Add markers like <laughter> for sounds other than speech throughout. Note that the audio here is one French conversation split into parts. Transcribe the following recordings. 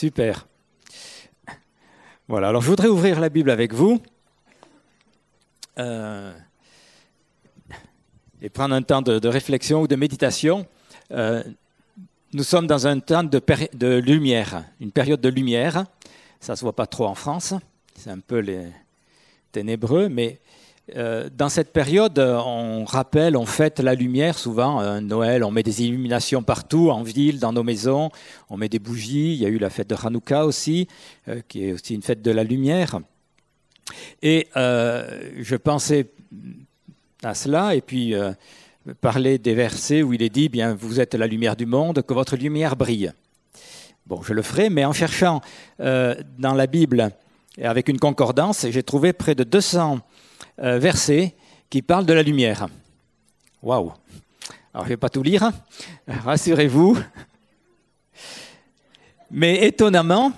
Super. Voilà, alors je voudrais ouvrir la Bible avec vous euh, et prendre un temps de, réflexion ou de méditation. Euh, nous sommes dans un temps de, lumière, une période de lumière. Ça ne se voit pas trop en France, c'est un peu les ténébreux, mais dans cette période, on rappelle, on fête la lumière souvent. Euh, Noël, on met des illuminations partout, en ville, dans nos maisons. On met des bougies. Il y a eu la fête de Hanouka aussi, euh, qui est aussi une fête de la lumière. Et je pensais à cela et puis parler des versets où il est dit bien, vous êtes la lumière du monde, que votre lumière brille. Bon, je le ferai, mais en cherchant dans la Bible avec une concordance, j'ai trouvé près de 200 euh, verset qui parle de la lumière. Waouh Alors je ne vais pas tout lire, hein. <laughs> rassurez-vous. Mais étonnamment,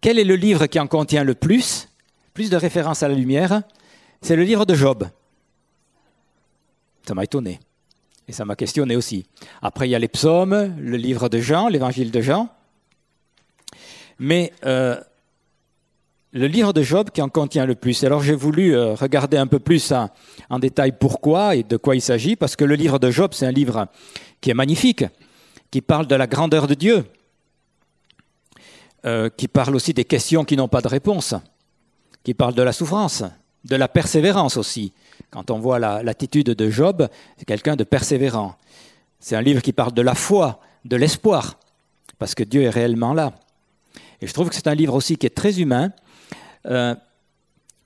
quel est le livre qui en contient le plus, plus de références à la lumière? C'est le livre de Job. Ça m'a étonné. Et ça m'a questionné aussi. Après, il y a les psaumes, le livre de Jean, l'évangile de Jean. Mais euh, le livre de Job qui en contient le plus. Alors j'ai voulu euh, regarder un peu plus en, détail pourquoi et de quoi il s'agit, parce que le livre de Job, c'est un livre qui est magnifique, qui parle de la grandeur de Dieu, euh, qui parle aussi des questions qui n'ont pas de réponse, qui parle de la souffrance, de la persévérance aussi. Quand on voit l'attitude de Job, c'est quelqu'un de persévérant. C'est un livre qui parle de la foi, de l'espoir, parce que Dieu est réellement là. Et je trouve que c'est un livre aussi qui est très humain, euh,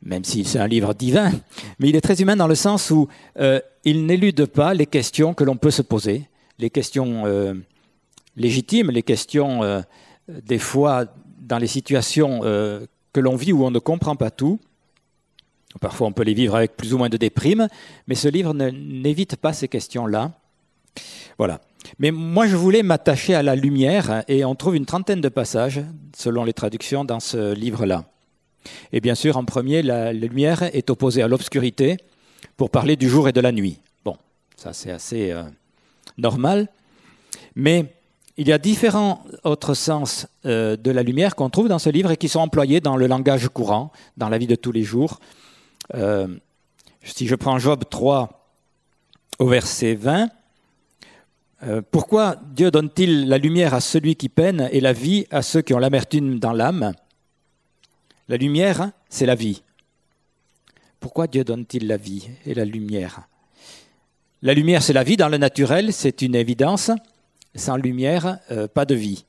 même si c'est un livre divin, mais il est très humain dans le sens où euh, il n'élude pas les questions que l'on peut se poser, les questions euh, légitimes, les questions des fois dans les situations que l'on vit où on ne comprend pas tout. Parfois on peut les vivre avec plus ou moins de déprime, mais ce livre n'évite pas ces questions-là. Voilà. Mais moi, je voulais m'attacher à la lumière, et on trouve une trentaine de passages, selon les traductions, dans ce livre-là. Et bien sûr, en premier, la, lumière est opposée à l'obscurité pour parler du jour et de la nuit. Bon, ça c'est assez euh, normal. Mais il y a différents autres sens euh, de la lumière qu'on trouve dans ce livre et qui sont employés dans le langage courant, dans la vie de tous les jours. Euh, si je prends Job 3 au verset 20, pourquoi Dieu donne-t-il la lumière à celui qui peine et la vie à ceux qui ont l'amertume dans l'âme? La lumière, c'est la vie. Pourquoi Dieu donne-t-il la vie et la lumière? La lumière, c'est la vie dans le naturel, c'est une évidence. Sans lumière, euh, pas de vie.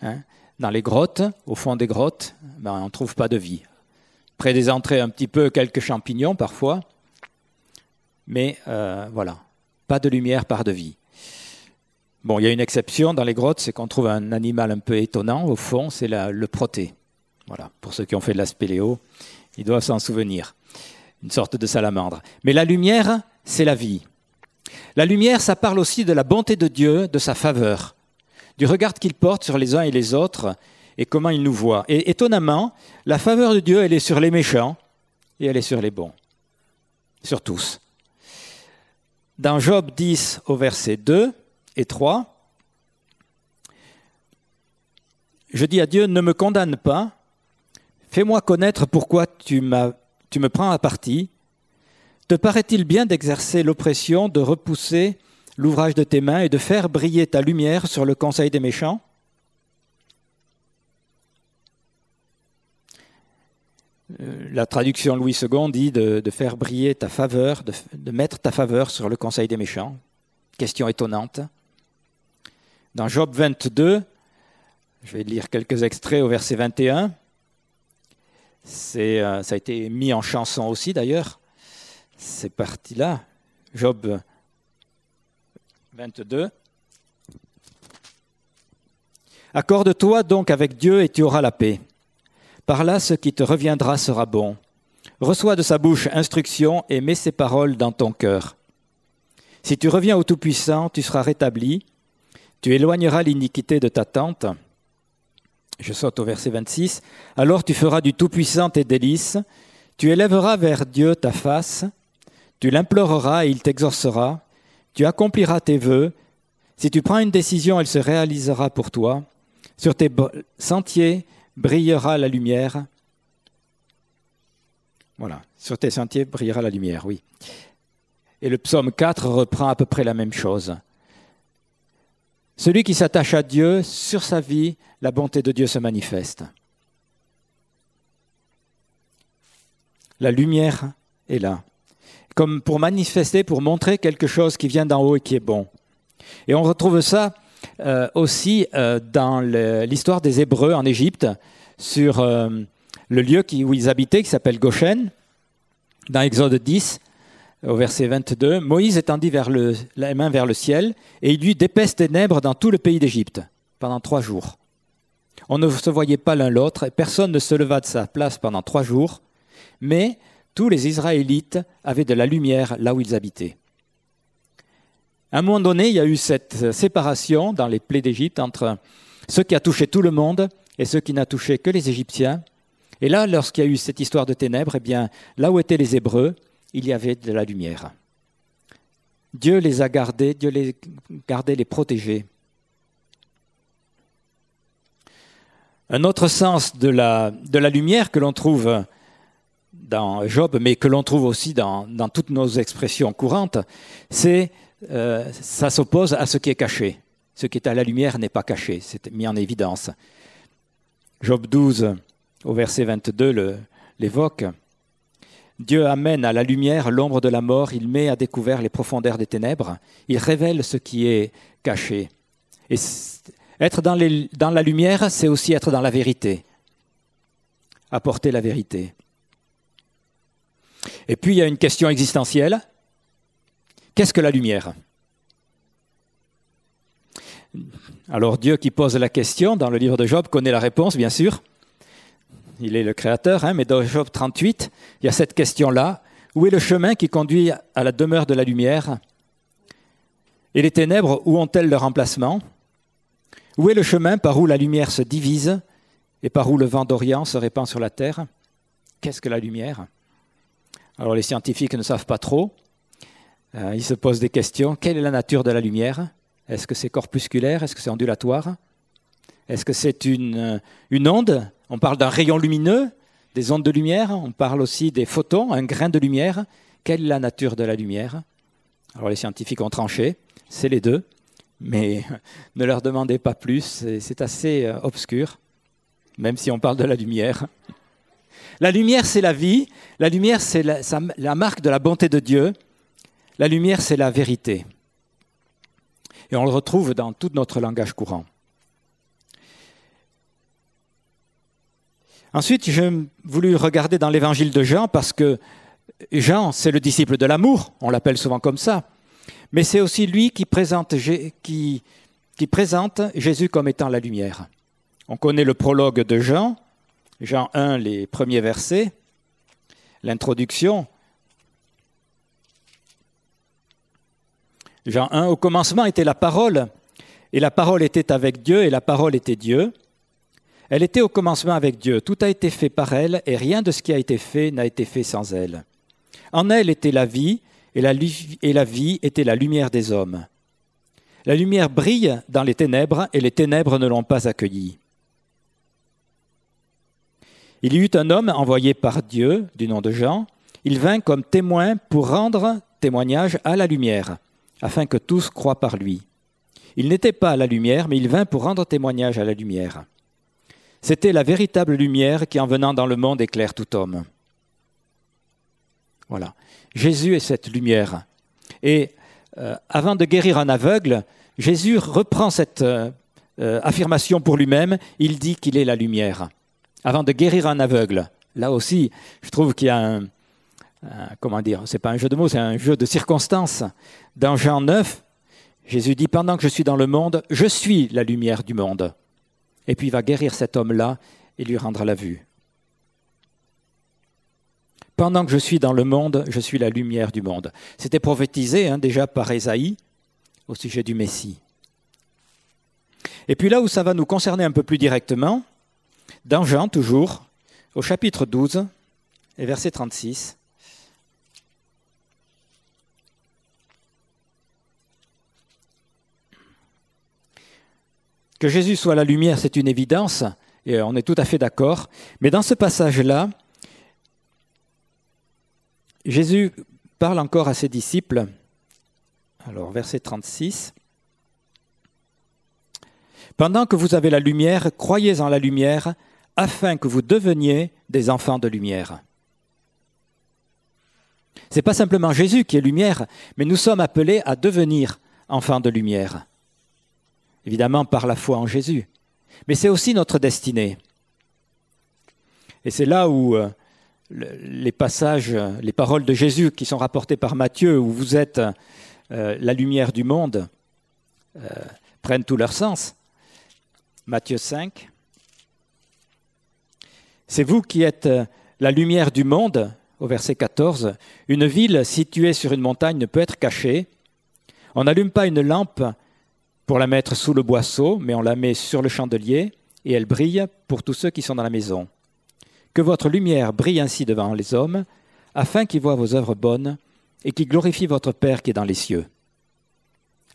Hein? Dans les grottes, au fond des grottes, ben, on ne trouve pas de vie. Près des entrées, un petit peu quelques champignons parfois, mais euh, voilà, pas de lumière, pas de vie. Bon, il y a une exception dans les grottes, c'est qu'on trouve un animal un peu étonnant au fond, c'est le proté. Voilà, pour ceux qui ont fait de la spéléo, ils doivent s'en souvenir. Une sorte de salamandre. Mais la lumière, c'est la vie. La lumière, ça parle aussi de la bonté de Dieu, de sa faveur, du regard qu'il porte sur les uns et les autres et comment il nous voit. Et étonnamment, la faveur de Dieu, elle est sur les méchants et elle est sur les bons, sur tous. Dans Job 10 au verset 2 et 3, je dis à Dieu, ne me condamne pas, Fais-moi connaître pourquoi tu, me prends à partie. Te paraît-il bien d'exercer l'oppression, de repousser l'ouvrage de tes mains et de faire briller ta lumière sur le conseil des méchants? Euh, La traduction Louis II dit de, faire briller ta faveur, de, de, mettre ta faveur sur le conseil des méchants. Question étonnante. Dans Job 22, je vais lire quelques extraits au verset 21. Euh, ça a été mis en chanson aussi d'ailleurs. C'est parti là. Job 22. Accorde-toi donc avec Dieu et tu auras la paix. Par là, ce qui te reviendra sera bon. Reçois de sa bouche instruction et mets ses paroles dans ton cœur. Si tu reviens au Tout-Puissant, tu seras rétabli. Tu éloigneras l'iniquité de ta tente je saute au verset 26. Alors tu feras du Tout-Puissant tes délices, tu élèveras vers Dieu ta face, tu l'imploreras et il t'exorcera, tu accompliras tes vœux. Si tu prends une décision, elle se réalisera pour toi. Sur tes sentiers brillera la lumière. Voilà, sur tes sentiers brillera la lumière, oui. Et le psaume 4 reprend à peu près la même chose. Celui qui s'attache à Dieu, sur sa vie, la bonté de Dieu se manifeste. La lumière est là, comme pour manifester, pour montrer quelque chose qui vient d'en haut et qui est bon. Et on retrouve ça euh, aussi euh, dans l'histoire des Hébreux en Égypte, sur euh, le lieu où ils habitaient, qui s'appelle Goshen, dans Exode 10, au verset 22, Moïse étendit la main vers le ciel, et il eut d'épaisses ténèbres dans tout le pays d'Égypte, pendant trois jours. On ne se voyait pas l'un l'autre, et personne ne se leva de sa place pendant trois jours, mais tous les Israélites avaient de la lumière là où ils habitaient. À un moment donné, il y a eu cette séparation dans les plaies d'Égypte entre ce qui a touché tout le monde et ce qui n'a touché que les Égyptiens. Et là, lorsqu'il y a eu cette histoire de ténèbres, eh bien, là où étaient les Hébreux, il y avait de la lumière. Dieu les a gardés, Dieu les gardait, les protégeait. Un autre sens de la, lumière que l'on trouve dans Job, mais que l'on trouve aussi dans, dans, toutes nos expressions courantes, c'est euh, ça s'oppose à ce qui est caché. Ce qui est à la lumière n'est pas caché, c'est mis en évidence. Job 12, au verset 22, l'évoque. Dieu amène à la lumière l'ombre de la mort, il met à découvert les profondeurs des ténèbres, il révèle ce qui est caché. Et être dans, dans la lumière, c'est aussi être dans la vérité, apporter la vérité. Et puis il y a une question existentielle. Qu'est-ce que la lumière? Alors Dieu qui pose la question dans le livre de Job connaît la réponse, bien sûr il est le créateur, hein, mais dans Job 38, il y a cette question-là. Où est le chemin qui conduit à la demeure de la lumière? Et les ténèbres, où ont-elles leur emplacement? Où est le chemin par où la lumière se divise et par où le vent d'Orient se répand sur la terre? Qu'est-ce que la lumière? Alors les scientifiques ne savent pas trop. Euh, ils se posent des questions. Quelle est la nature de la lumière? Est-ce que c'est corpusculaire? Est-ce que c'est ondulatoire? Est-ce que c'est une, euh, une onde? On parle d'un rayon lumineux, des ondes de lumière, on parle aussi des photons, un grain de lumière. Quelle est la nature de la lumière? Alors les scientifiques ont tranché, c'est les deux, mais <laughs> ne leur demandez pas plus, c'est assez euh, obscur, même si on parle de la lumière. <laughs> La lumière, c'est la vie, la lumière, c'est la, la marque de la bonté de Dieu, la lumière, c'est la vérité. Et on le retrouve dans tout notre langage courant. Ensuite, j'ai voulu regarder dans l'évangile de Jean parce que Jean, c'est le disciple de l'amour, on l'appelle souvent comme ça, mais c'est aussi lui qui présente, Jésus comme étant la lumière. On connaît le prologue de Jean, Jean 1, les premiers versets, l'introduction. Jean 1, au commencement était la parole, et la parole était avec Dieu, et la parole était Dieu. Elle était au commencement avec Dieu. Tout a été fait par elle, et rien de ce qui a été fait n'a été fait sans elle. En elle était la vie, et la, vie était la lumière des hommes. La lumière brille dans les ténèbres, et les ténèbres ne l'ont pas accueillie. Il y eut un homme envoyé par Dieu, du nom de Jean. Il vint comme témoin pour rendre témoignage à la lumière, afin que tous croient par lui. Il n'était pas à la lumière, mais il vint pour rendre témoignage à la lumière. C'était la véritable lumière qui, en venant dans le monde, éclaire tout homme. Voilà. Jésus est cette lumière. Et euh, avant de guérir un aveugle, Jésus reprend cette euh, euh, affirmation pour lui-même. Il dit qu'il est la lumière. Avant de guérir un aveugle, là aussi, je trouve qu'il y a un, comment dire, c'est pas un jeu de mots, c'est un jeu de circonstances. Dans Jean 9, Jésus dit Pendant que je suis dans le monde, je suis la lumière du monde et puis il va guérir cet homme-là et lui rendre la vue. Pendant que je suis dans le monde, je suis la lumière du monde. C'était prophétisé hein, déjà par Ésaïe au sujet du Messie. Et puis là où ça va nous concerner un peu plus directement, dans Jean toujours, au chapitre 12 et verset 36, Que Jésus soit la lumière, c'est une évidence, et on est tout à fait d'accord. Mais dans ce passage-là, Jésus parle encore à ses disciples. Alors, verset 36. Pendant que vous avez la lumière, croyez en la lumière, afin que vous deveniez des enfants de lumière. Ce n'est pas simplement Jésus qui est lumière, mais nous sommes appelés à devenir enfants de lumière. Évidemment par la foi en Jésus. Mais c'est aussi notre destinée. Et c'est là où euh, les passages, les paroles de Jésus qui sont rapportées par Matthieu, où vous êtes euh, la lumière du monde, euh, prennent tout leur sens. Matthieu 5. C'est vous qui êtes la lumière du monde, au verset 14. Une ville située sur une montagne ne peut être cachée. On n'allume pas une lampe pour la mettre sous le boisseau, mais on la met sur le chandelier, et elle brille pour tous ceux qui sont dans la maison. Que votre lumière brille ainsi devant les hommes, afin qu'ils voient vos œuvres bonnes et qu'ils glorifient votre Père qui est dans les cieux.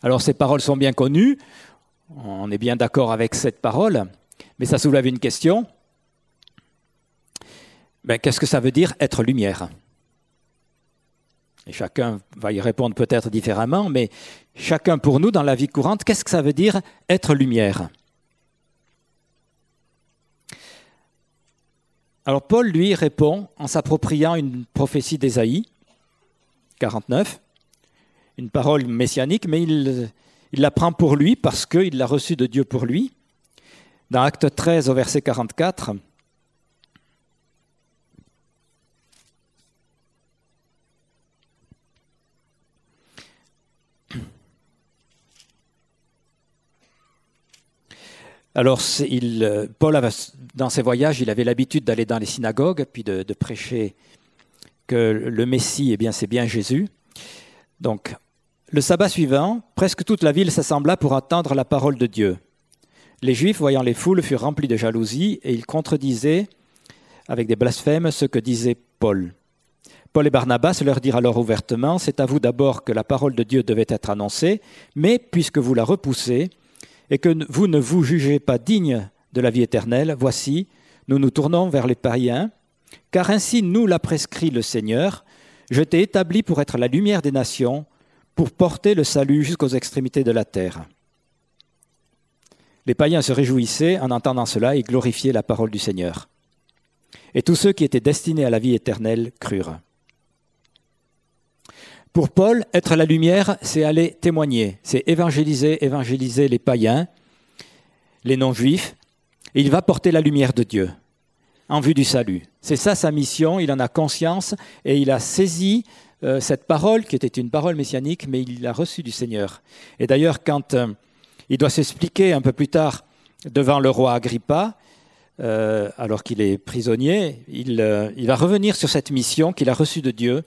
Alors ces paroles sont bien connues, on est bien d'accord avec cette parole, mais ça soulève une question. Ben, Qu'est-ce que ça veut dire être lumière? Et chacun va y répondre peut-être différemment, mais chacun pour nous, dans la vie courante, qu'est-ce que ça veut dire être lumière? Alors Paul, lui, répond en s'appropriant une prophétie d'Ésaïe, 49, une parole messianique, mais il, la prend pour lui parce qu'il l'a reçue de Dieu pour lui. Dans Acte 13 au verset 44, Alors, il, Paul, dans ses voyages, il avait l'habitude d'aller dans les synagogues, puis de, prêcher que le Messie, eh bien, c'est bien Jésus. Donc, le sabbat suivant, presque toute la ville s'assembla pour attendre la parole de Dieu. Les Juifs, voyant les foules, furent remplis de jalousie et ils contredisaient avec des blasphèmes ce que disait Paul. Paul et Barnabas leur dirent alors ouvertement, C'est à vous d'abord que la parole de Dieu devait être annoncée, mais puisque vous la repoussez, et que vous ne vous jugez pas digne de la vie éternelle, voici, nous nous tournons vers les païens, car ainsi nous l'a prescrit le Seigneur, je t'ai établi pour être la lumière des nations, pour porter le salut jusqu'aux extrémités de la terre. Les païens se réjouissaient en entendant cela et glorifiaient la parole du Seigneur. Et tous ceux qui étaient destinés à la vie éternelle crurent. Pour Paul, être la lumière, c'est aller témoigner, c'est évangéliser, évangéliser les païens, les non-juifs, et il va porter la lumière de Dieu en vue du salut. C'est ça sa mission, il en a conscience et il a saisi euh, cette parole qui était une parole messianique, mais il l'a reçue du Seigneur. Et d'ailleurs, quand euh, il doit s'expliquer un peu plus tard devant le roi Agrippa, euh, alors qu'il est prisonnier, il va revenir sur cette mission qu'il a reçue de Dieu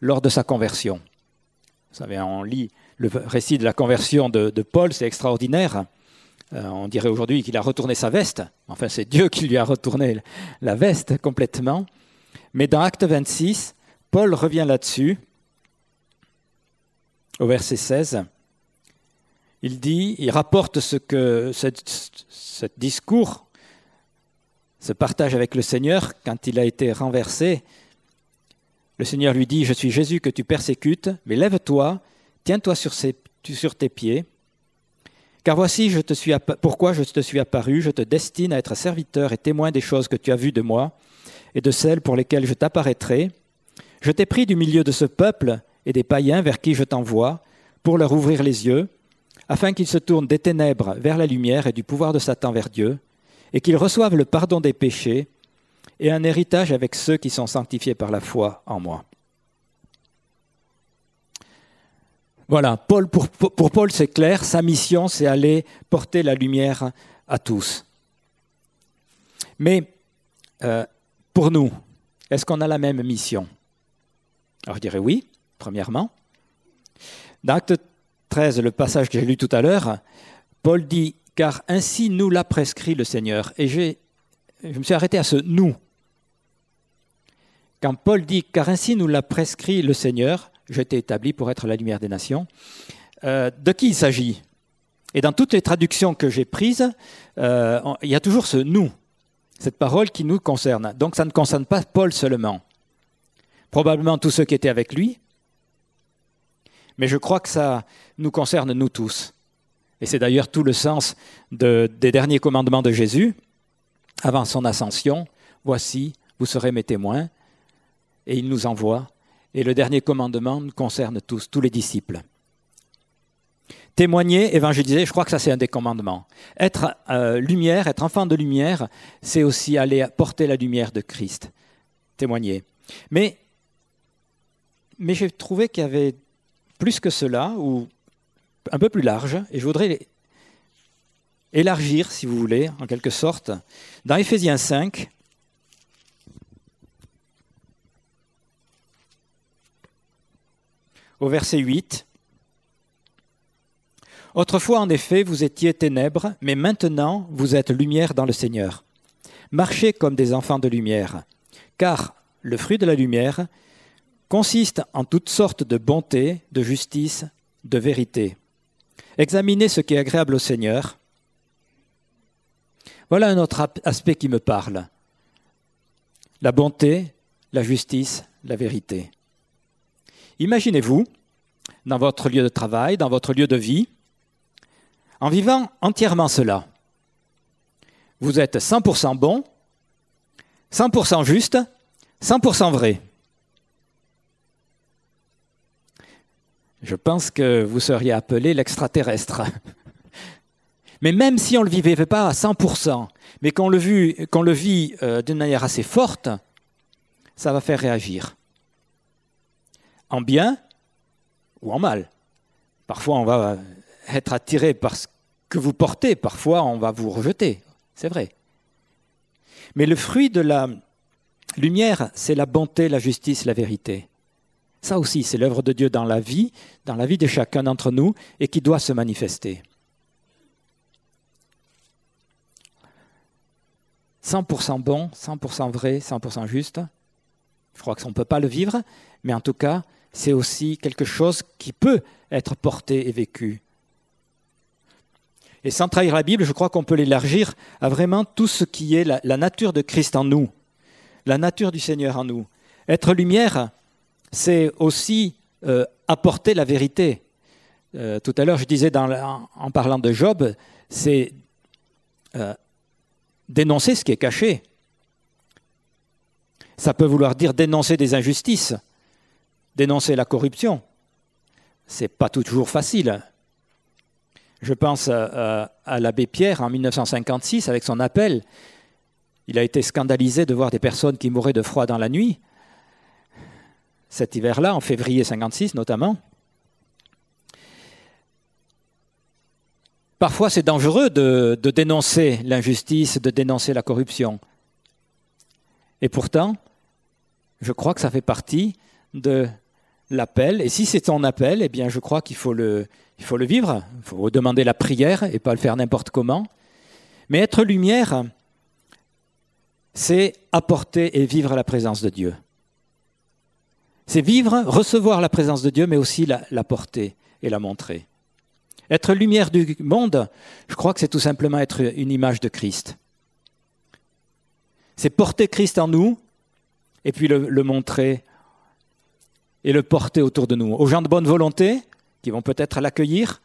lors de sa conversion. Vous savez, on lit le récit de la conversion de, Paul, c'est extraordinaire. Euh, on dirait aujourd'hui qu'il a retourné sa veste. Enfin, c'est Dieu qui lui a retourné la veste complètement. Mais dans Acte 26, Paul revient là-dessus, au verset 16. Il dit, il rapporte ce que ce discours, ce partage avec le Seigneur quand il a été renversé le Seigneur lui dit, Je suis Jésus que tu persécutes, mais lève-toi, tiens-toi sur, tes pieds, car voici je te suis pourquoi je te suis apparu, je te destine à être serviteur et témoin des choses que tu as vues de moi et de celles pour lesquelles je t'apparaîtrai. Je t'ai pris du milieu de ce peuple et des païens vers qui je t'envoie, pour leur ouvrir les yeux, afin qu'ils se tournent des ténèbres vers la lumière et du pouvoir de Satan vers Dieu, et qu'ils reçoivent le pardon des péchés et un héritage avec ceux qui sont sanctifiés par la foi en moi. Voilà, pour, Paul c'est clair, sa mission c'est aller porter la lumière à tous. Mais euh, pour nous, est-ce qu'on a la même mission? Alors je dirais oui, premièrement. Dans Acte 13, le passage que j'ai lu tout à l'heure, Paul dit, car ainsi nous l'a prescrit le Seigneur. Et je me suis arrêté à ce nous quand Paul dit Car ainsi nous l'a prescrit le Seigneur, je t'ai établi pour être la lumière des nations, euh, de qui il s'agit? Et dans toutes les traductions que j'ai prises, euh, il y a toujours ce nous, cette parole qui nous concerne. Donc ça ne concerne pas Paul seulement. Probablement tous ceux qui étaient avec lui, mais je crois que ça nous concerne nous tous. Et c'est d'ailleurs tout le sens des derniers commandements de Jésus avant son ascension. Voici, vous serez mes témoins. Et il nous envoie. Et le dernier commandement concerne tous, tous les disciples. Témoigner, évangéliser, je crois que ça c'est un des commandements. Être euh, lumière, être enfant de lumière, c'est aussi aller porter la lumière de Christ. Témoigner. Mais, mais j'ai trouvé qu'il y avait plus que cela, ou un peu plus large, et je voudrais élargir, si vous voulez, en quelque sorte. Dans Éphésiens 5, au verset 8, Autrefois, en effet, vous étiez ténèbres, mais maintenant vous êtes lumière dans le Seigneur. Marchez comme des enfants de lumière, car le fruit de la lumière consiste en toutes sortes de bonté, de justice, de vérité. Examinez ce qui est agréable au Seigneur. Voilà un autre aspect qui me parle. La bonté, la justice, la vérité. Imaginez-vous, dans votre lieu de travail, dans votre lieu de vie, en vivant entièrement cela, vous êtes 100% bon, 100% juste, 100% vrai. Je pense que vous seriez appelé l'extraterrestre. <laughs> Mais même si on ne le vivait pas à 100%, mais qu'on le, vit euh, d'une manière assez forte, ça va faire réagir. En bien ou en mal. Parfois, on va être attiré par ce que vous portez, parfois on va vous rejeter, c'est vrai. Mais le fruit de la lumière, c'est la bonté, la justice, la vérité. Ça aussi, c'est l'œuvre de Dieu dans la vie, dans la vie de chacun d'entre nous, et qui doit se manifester. 100% bon, 100% vrai, 100% juste. Je crois qu'on ne peut pas le vivre, mais en tout cas, c'est aussi quelque chose qui peut être porté et vécu et sans trahir la Bible, je crois qu'on peut l'élargir à vraiment tout ce qui est la, nature de Christ en nous, la nature du Seigneur en nous. Être lumière, c'est aussi euh, apporter la vérité. Euh, tout à l'heure, je disais en, parlant de Job, c'est euh, dénoncer ce qui est caché. Ça peut vouloir dire dénoncer des injustices, dénoncer la corruption. C'est pas toujours facile. Je pense à, l'abbé Pierre en 1956 avec son appel. Il a été scandalisé de voir des personnes qui mouraient de froid dans la nuit. Cet hiver-là, en février 56 notamment. Parfois, c'est dangereux de dénoncer l'injustice, de dénoncer la corruption. Et pourtant, je crois que ça fait partie de l'appel. Et si c'est ton appel, eh bien, je crois qu'il faut le, vivre, il faut demander la prière et pas le faire n'importe comment. Mais être lumière, c'est apporter et vivre la présence de Dieu. C'est vivre, recevoir la présence de Dieu, mais aussi la, porter et la montrer. Être lumière du monde, je crois que c'est tout simplement être une image de Christ. C'est porter Christ en nous et puis le montrer et le porter autour de nous. Aux gens de bonne volonté, qui vont peut-être l'accueillir,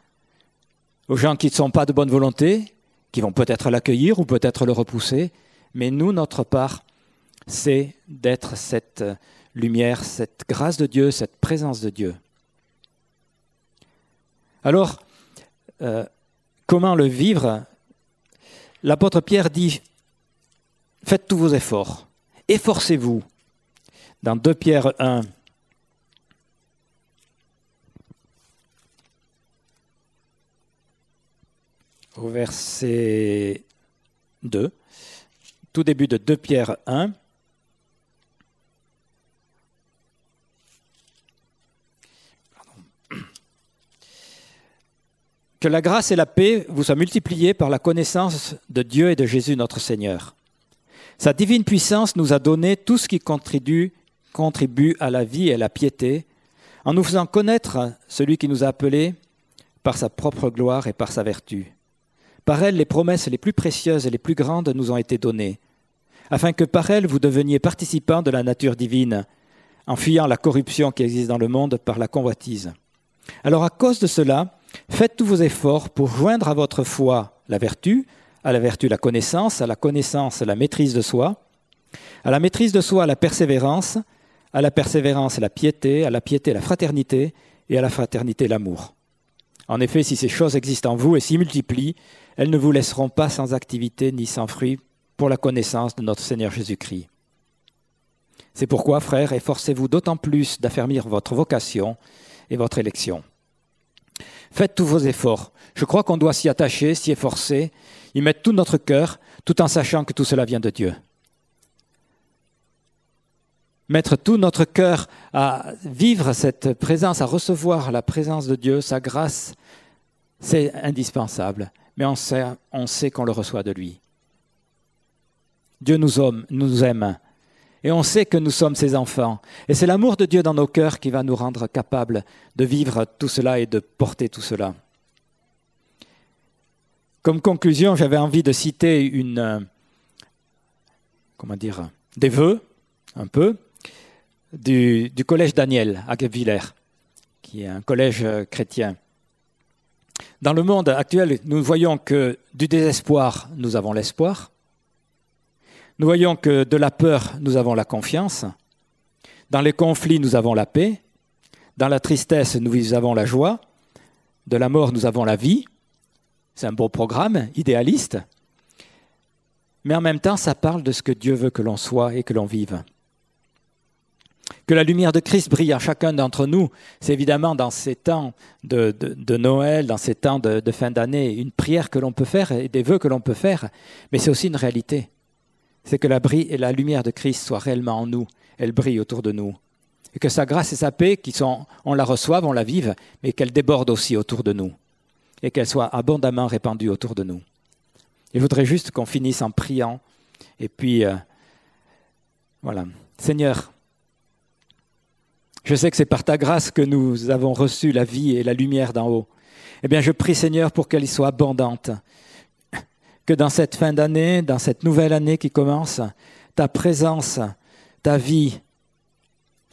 aux gens qui ne sont pas de bonne volonté, qui vont peut-être l'accueillir ou peut-être le repousser. Mais nous, notre part, c'est d'être cette lumière, cette grâce de Dieu, cette présence de Dieu. Alors, euh, comment le vivre? L'apôtre Pierre dit, faites tous vos efforts, efforcez-vous. Dans 2 Pierre 1, au verset 2, tout début de 2 Pierre 1. Que la grâce et la paix vous soient multipliées par la connaissance de Dieu et de Jésus notre Seigneur. Sa divine puissance nous a donné tout ce qui contribue, contribue à la vie et à la piété, en nous faisant connaître celui qui nous a appelés par sa propre gloire et par sa vertu. Par elle, les promesses les plus précieuses et les plus grandes nous ont été données, afin que par elle vous deveniez participants de la nature divine, en fuyant la corruption qui existe dans le monde par la convoitise. Alors à cause de cela, faites tous vos efforts pour joindre à votre foi la vertu, à la vertu la connaissance, à la connaissance la maîtrise de soi, à la maîtrise de soi la persévérance, à la persévérance la piété, à la piété la fraternité, et à la fraternité l'amour. En effet, si ces choses existent en vous et s'y multiplient, elles ne vous laisseront pas sans activité ni sans fruit pour la connaissance de notre Seigneur Jésus-Christ. C'est pourquoi, frères, efforcez-vous d'autant plus d'affermir votre vocation et votre élection. Faites tous vos efforts. Je crois qu'on doit s'y attacher, s'y efforcer, y mettre tout notre cœur, tout en sachant que tout cela vient de Dieu. Mettre tout notre cœur à vivre cette présence, à recevoir la présence de Dieu, sa grâce, c'est indispensable. Mais on sait, on sait qu'on le reçoit de lui. Dieu nous aime, nous aime. Et on sait que nous sommes ses enfants. Et c'est l'amour de Dieu dans nos cœurs qui va nous rendre capables de vivre tout cela et de porter tout cela. Comme conclusion, j'avais envie de citer une, comment dire, des vœux, un peu, du, collège Daniel à Guebwiller, qui est un collège chrétien. Dans le monde actuel, nous voyons que du désespoir, nous avons l'espoir. Nous voyons que de la peur, nous avons la confiance. Dans les conflits, nous avons la paix. Dans la tristesse, nous avons la joie. De la mort, nous avons la vie. C'est un beau programme, idéaliste. Mais en même temps, ça parle de ce que Dieu veut que l'on soit et que l'on vive. Que la lumière de Christ brille en chacun d'entre nous, c'est évidemment dans ces temps de, Noël, dans ces temps de, de fin d'année, une prière que l'on peut faire et des vœux que l'on peut faire, mais c'est aussi une réalité. C'est que la, la lumière de Christ soit réellement en nous, elle brille autour de nous. Et que sa grâce et sa paix, qui sont, on la reçoive, on la vive, mais qu'elle déborde aussi autour de nous. Et qu'elle soit abondamment répandue autour de nous. Et je voudrais juste qu'on finisse en priant. Et puis, euh, voilà. Seigneur, je sais que c'est par ta grâce que nous avons reçu la vie et la lumière d'en haut. Eh bien, je prie Seigneur pour qu'elle y soit abondante. Que dans cette fin d'année, dans cette nouvelle année qui commence, ta présence, ta vie,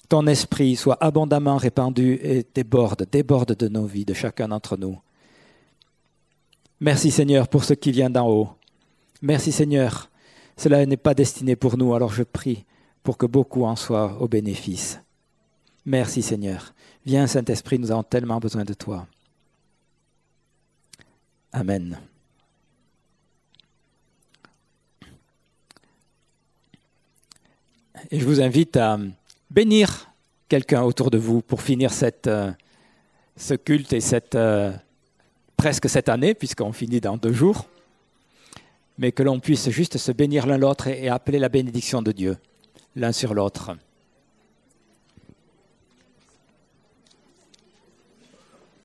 ton esprit soit abondamment répandu et déborde, déborde de nos vies, de chacun d'entre nous. Merci Seigneur pour ce qui vient d'en haut. Merci Seigneur. Cela n'est pas destiné pour nous, alors je prie pour que beaucoup en soient au bénéfice. Merci Seigneur. Viens Saint-Esprit, nous avons tellement besoin de toi. Amen. Et je vous invite à bénir quelqu'un autour de vous pour finir euh, ce culte et cette, euh, presque cette année, puisqu'on finit dans deux jours, mais que l'on puisse juste se bénir l'un l'autre et appeler la bénédiction de Dieu l'un sur l'autre.